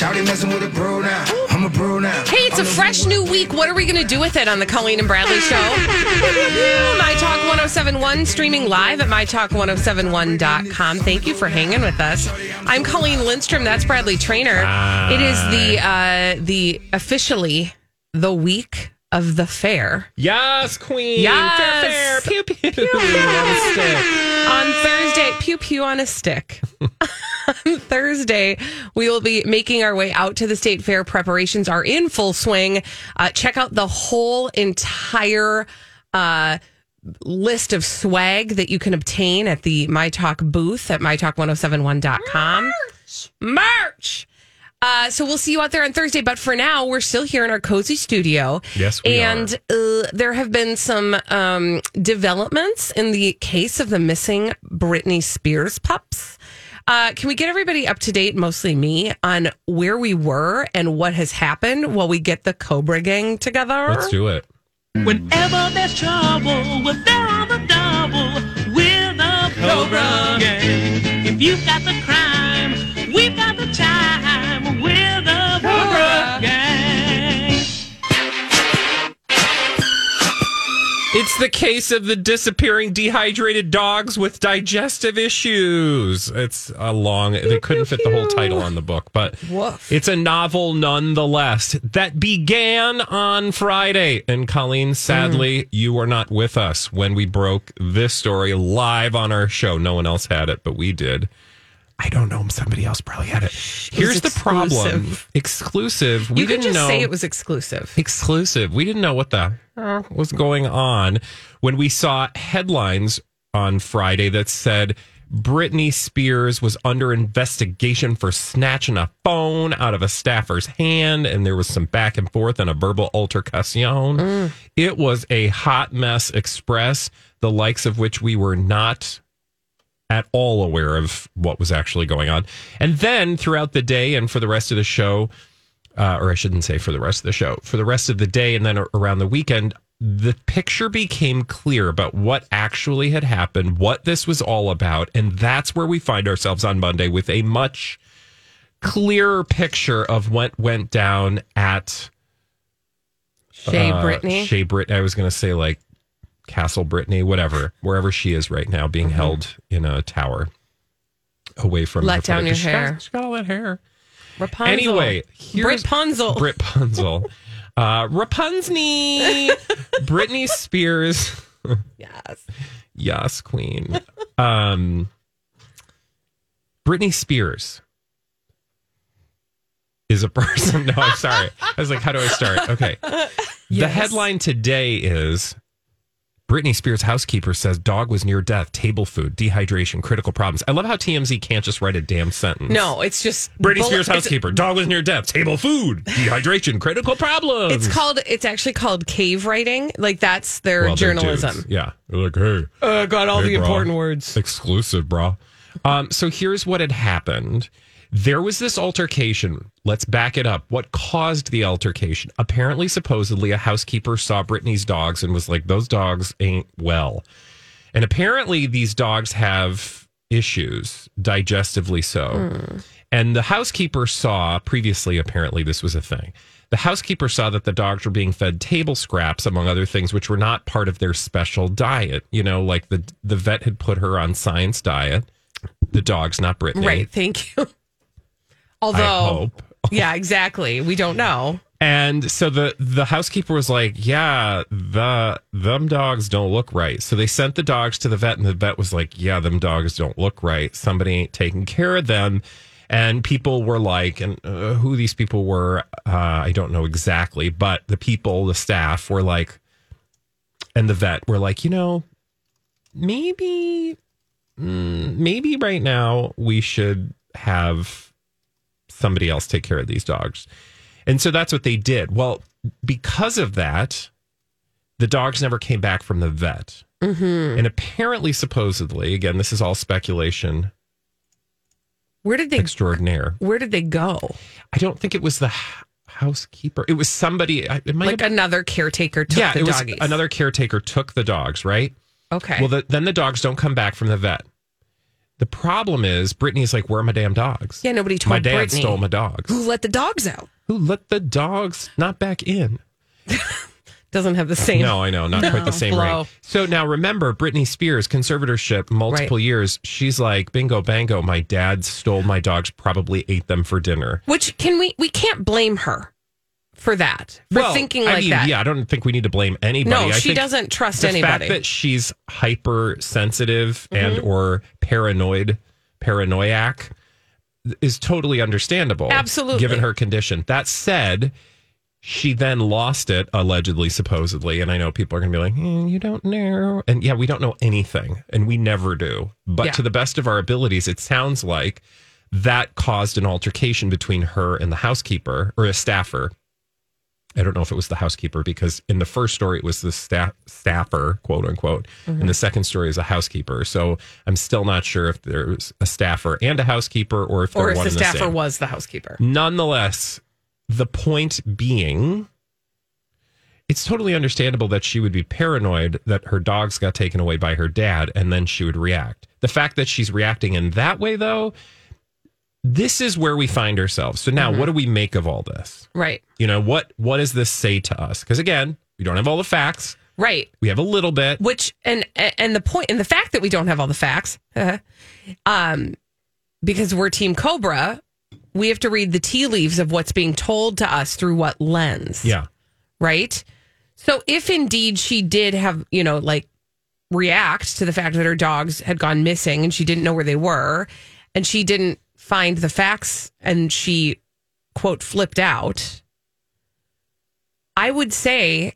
Shouty messing with a bro now. I'm a bro now. Hey, it's a fresh new week. What are we going to do with it on the Colleen and Bradley show? My Talk 1071, streaming live at MyTalk1071.com. Thank you for hanging with us. I'm Colleen Lindstrom. That's Bradley Traynor. It is the, uh, the officially the week of the fair. Yes, Queen. Yes. Fair, fair. Pew, pew. On. On Thursday, pew pew on a stick. on Thursday, we will be making our way out to the state fair. Preparations are in full swing. Uh, check out the whole entire uh, list of swag that you can obtain at the My Talk booth at mytalk1071.com. Merch! Merch! Uh, so we'll see you out there on Thursday. But for now, we're still here in our cozy studio. Yes, we and uh, there have been some um, developments in the case of the missing Britney Spears pups. Uh, can we get everybody up to date, mostly me, on where we were and what has happened while we get the Cobra Gang together? Let's do it. Whenever there's trouble, we're there on the double with the Cobra Gang. If you've got the crime, the case of the disappearing dehydrated dogs with digestive issues. It's a long, they couldn't fit the whole title on the book, but Woof. it's a novel nonetheless that began on Friday. And Colleen, sadly, you were not with us when we broke this story live on our show. No one else had it, but we did. I don't know. If somebody else probably had it. Here's the problem. exclusive. We you didn't just know say it was exclusive. exclusive. We didn't know what the was going on when we saw headlines on Friday that said Britney Spears was under investigation for snatching a phone out of a staffer's hand, and there was some back and forth and a verbal altercation. Mm. It was a hot mess express, the likes of which we were not at all aware of what was actually going on. And then throughout the day and for the rest of the show, uh, or I shouldn't say for the rest of the show, for the rest of the day and then around the weekend, the picture became clear about what actually had happened, what this was all about. And that's where we find ourselves on Monday with a much clearer picture of what went down at Shay uh, Britney. Shea Brit. I was going to say like Castle Britney, whatever, wherever she is right now, being held in a tower away from. Let her down your she got- hair. She's got all that hair. Rapunzel. Anyway, here's Rapunzel. Rapunzel. Uh, Rapunzel. Britney Spears. yes. Yes, Queen. Um, Britney Spears is a person. No, I'm sorry. I was like, how do I start? Okay. The headline today is Britney Spears housekeeper says dog was near death, table food, dehydration, critical problems. I love how TMZ can't just write a damn sentence. No, it's just Britney bullet- Spears housekeeper, dog was near death, table food, dehydration, critical problems. It's called. It's actually called cave writing. Like that's their Well, they're journalism. Yeah. They're like, hey, Uh, got all Hey, the bro. important words. exclusive, bro. Um, so here's what had happened. There was this altercation. Let's back it up. What caused the altercation? Apparently, supposedly, a housekeeper saw Britney's dogs and was like, those dogs ain't well. And apparently, these dogs have issues, digestively so. Hmm. And the housekeeper saw previously, apparently, this was a thing. The housekeeper saw that the dogs were being fed table scraps, among other things, which were not part of their special diet. You know, like the the vet had put her on science diet. The dogs, not Britney. Right. Thank you. I Although hope. Yeah, exactly. We don't know. And so the the housekeeper was like, "Yeah, the them dogs don't look right." So they sent the dogs to the vet, and the vet was like, "Yeah, them dogs don't look right. Somebody ain't taking care of them." And people were like, and uh, who these people were, uh, I don't know exactly, but the people, the staff, were like, and the vet were like, you know, maybe, mm, maybe right now we should have somebody else take care of these dogs. And so that's what they did. Well, because of that, the dogs never came back from the vet. Mm-hmm. And apparently, supposedly, again, this is all speculation Where did they extraordinaire. where did they go? I don't think it was the housekeeper. It was somebody. It might Like have, another caretaker took yeah, the it was another caretaker took the dogs, right? okay. Well, the, then the dogs don't come back from the vet. The problem is Britney's like, where are my damn dogs? yeah, nobody told me. my dad Britney. stole my dogs. Who let the dogs out? Who let the dogs not back in? Doesn't have the same. No, I know, not quite the same Flow. So now remember, Britney Spears, conservatorship, multiple years. She's like, bingo, bango. My dad stole my dogs, probably ate them for dinner. Which can we we can't blame her for that for thinking I like mean, that. Yeah, I don't think we need to blame anybody. No, I she doesn't trust the anybody. fact that she's hypersensitive Mm-hmm. and or paranoid, paranoiac is totally understandable. Absolutely. Given her condition. That said, she then lost it, allegedly, supposedly. And I know people are going to be like, "Hmm, you don't know. And yeah, we don't know anything, and we never do. But Yeah. to the best of our abilities, it sounds like that caused an altercation between her and the housekeeper or a staffer. I don't know if it was the housekeeper because in the first story it was the staff staffer, quote unquote. Mm-hmm. And the second story is a housekeeper. So I'm still not sure if there's a staffer and a housekeeper or if or if the staffer same. was the housekeeper. Nonetheless, the point being, it's totally understandable that she would be paranoid that her dogs got taken away by her dad and then she would react. The fact that she's reacting in that way, though, this is where we find ourselves. So now, what do we make of all this? Right. You know, what what does this say to us? Because again, we don't have all the facts. Right. We have a little bit. Which and and the point and the fact that we don't have all the facts, um, because we're Team Cobra, we have to read the tea leaves of what's being told to us through what lens. Yeah. right? So if indeed she did have, you know, like react to the fact that her dogs had gone missing and she didn't know where they were and she didn't find the facts and she quote flipped out, I would say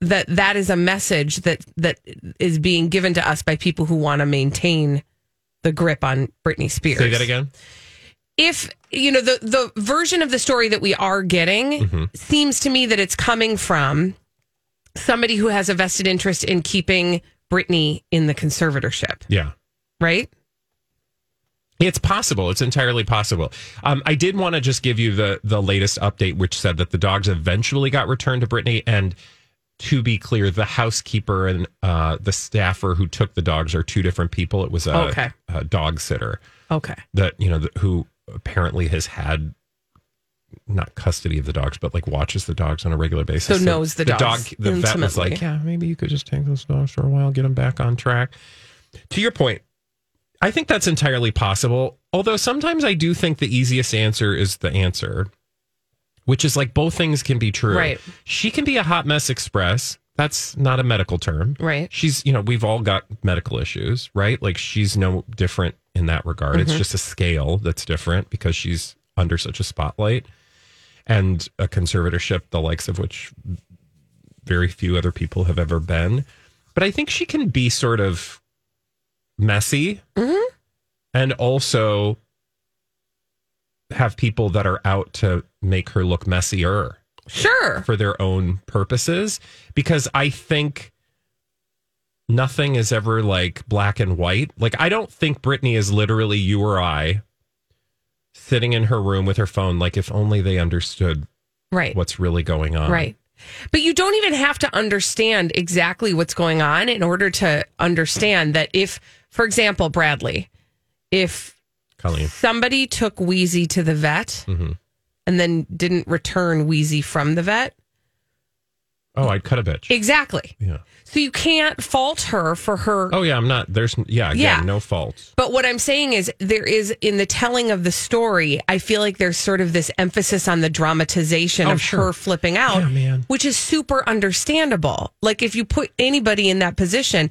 that that is a message that that is being given to us by people who want to maintain the grip on Britney Spears Say that again. if you know the the version of the story that we are getting mm-hmm. seems to me that it's coming from somebody who has a vested interest in keeping Britney in the conservatorship, Yeah. right? It's possible. It's entirely possible. Um, I did want to just give you the the latest update, which said that the dogs eventually got returned to Britney. And to be clear, the housekeeper and uh, the staffer who took the dogs are two different people. It was a, Okay. a dog sitter Okay. that you know the, who apparently has had not custody of the dogs, but like watches the dogs on a regular basis. So knows the dogs dog. The vet was like, yeah, maybe you could just take those dogs for a while, get them back on track. To your point, I think that's entirely possible. Although sometimes I do think the easiest answer is the answer, which is like both things can be true. Right. She can be a hot mess express. That's not a medical term. Right. She's, you know, we've all got medical issues, right? Like she's no different in that regard. It's mm-hmm. just a scale that's different because she's under such a spotlight and a conservatorship, the likes of which very few other people have ever been. But I think she can be sort of messy and also have people that are out to make her look messier Sure. for their own purposes because I think nothing is ever like black and white. Like I don't think Britney is literally you or I sitting in her room with her phone like if only they understood Right. what's really going on. Right. But you don't even have to understand exactly what's going on in order to understand that if, for example, Bradley, if Colleen. somebody took Wheezy to the vet Mm-hmm. and then didn't return Wheezy from the vet, Oh, I'd cut a bitch. Exactly. Yeah. So you can't fault her for her Oh yeah, I'm not. There's yeah, again, Yeah. no fault. But what I'm saying is, there is in the telling of the story, I feel like there's sort of this emphasis on the dramatization Oh, of sure. her flipping out, Yeah, man. which is super understandable. Like if you put anybody in that position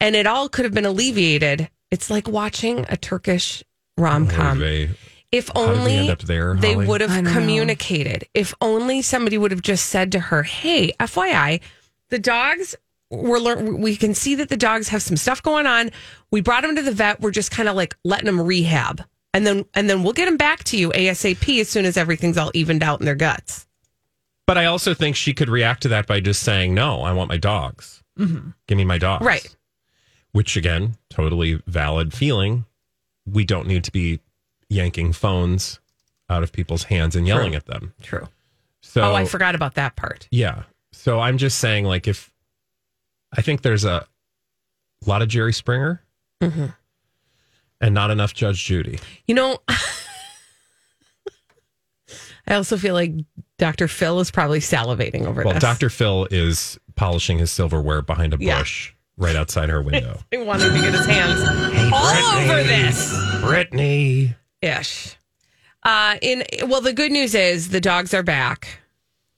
and it all could have been alleviated, it's like watching a Turkish rom com. Oy vey. If did only end up there, they would I have know. communicated. If only somebody would have just said to her, "Hey, FYI, the dogs we're lear- we can see that the dogs have some stuff going on. We brought them to the vet. We're just kind of like letting them rehab, and then and then we'll get them back to you asap as soon as everything's all evened out in their guts." But I also think she could react to that by just saying, "No, I want my dogs. Mm-hmm. Give me my dogs." Right. Which again, totally valid feeling. We don't need to be yanking phones out of people's hands and yelling True. at them. True. So oh, I forgot about that part. Yeah. So I'm just saying, like, if I think there's a lot of Jerry Springer Mm-hmm. and not enough Judge Judy. You know, I also feel like Dr. Phil is probably salivating over Well, this. Dr. Phil is polishing his silverware behind a Yeah. Bush right outside her window. He wanted to get his hands all over this. Britney. ish. Uh, in well, the good news is the dogs are back,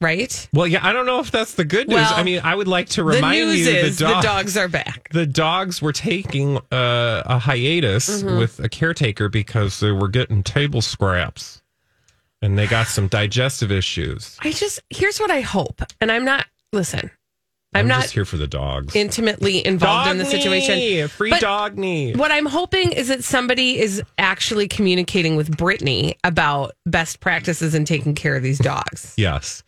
right? Well, yeah, I don't know if that's the good news. Well, I mean, I would like to The remind news you is the, the dogs are back. the dogs were taking uh, a hiatus Mm-hmm. with a caretaker because they were getting table scraps and they got some digestive issues. I just here's what I hope, and I'm not. Listen, I'm, I'm not just here for the dogs. intimately involved in the situation. Free But- dog knee. What I'm hoping is that somebody is actually communicating with Britney about best practices and taking care of these dogs. Yes.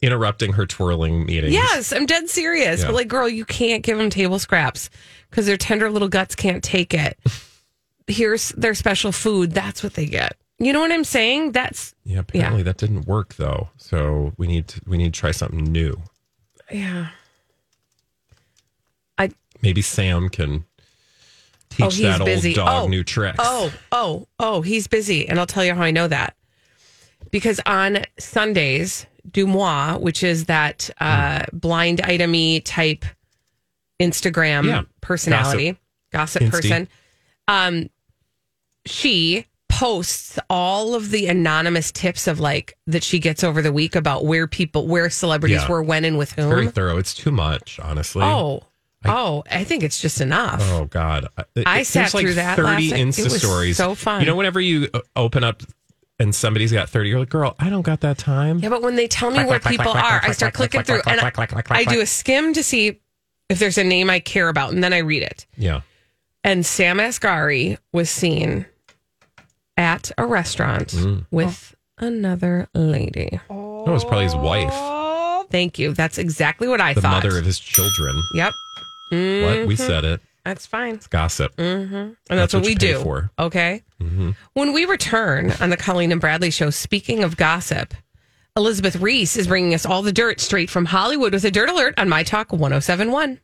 Interrupting her twirling meetings. Yes, I'm dead serious. Yeah. But like, girl, you can't give them table scraps because their tender little guts can't take it. Here's their special food. That's what they get. You know what I'm saying? That's Yeah, apparently that didn't work though. So we need to we need to try something new. yeah. Maybe Sam can teach Oh, he's that busy. old dog Oh. new tricks. Oh, oh, oh, he's busy. And I'll tell you how I know that. Because on Sundays, DeuxMoi, which is that uh, blind itemy type Instagram Yeah. personality, gossip, Insty. person, um, she posts all of the anonymous tips of like that she gets over the week about where people, where celebrities Yeah. were, when, and with whom. Very thorough. It's too much, honestly. oh, oh, I think it's just enough. Oh God! It- I it sat seems like through that Thirty last Insta was stories. so fun. You know, whenever you uh, open up and somebody's got thirty, you're like, "Girl, I don't got that time." Yeah, but when they tell me where people are, I start clicking through and I, I do a skim to see if there's a name I care about, and then I read it. Yeah. And Sam Asghari was seen at a restaurant Mm. with another lady. oh. That was probably his wife, Oh, thank you. That's exactly what I the thought. mother of his children. Yep, What Mm-hmm. we said it. that's fine. It's gossip. And that's, That's what, what we do. for. Okay. When we return on the Colleen and Bradley show, speaking of gossip, Elizabeth Ries is bringing us all the dirt straight from Hollywood with a dirt alert on My Talk 1071.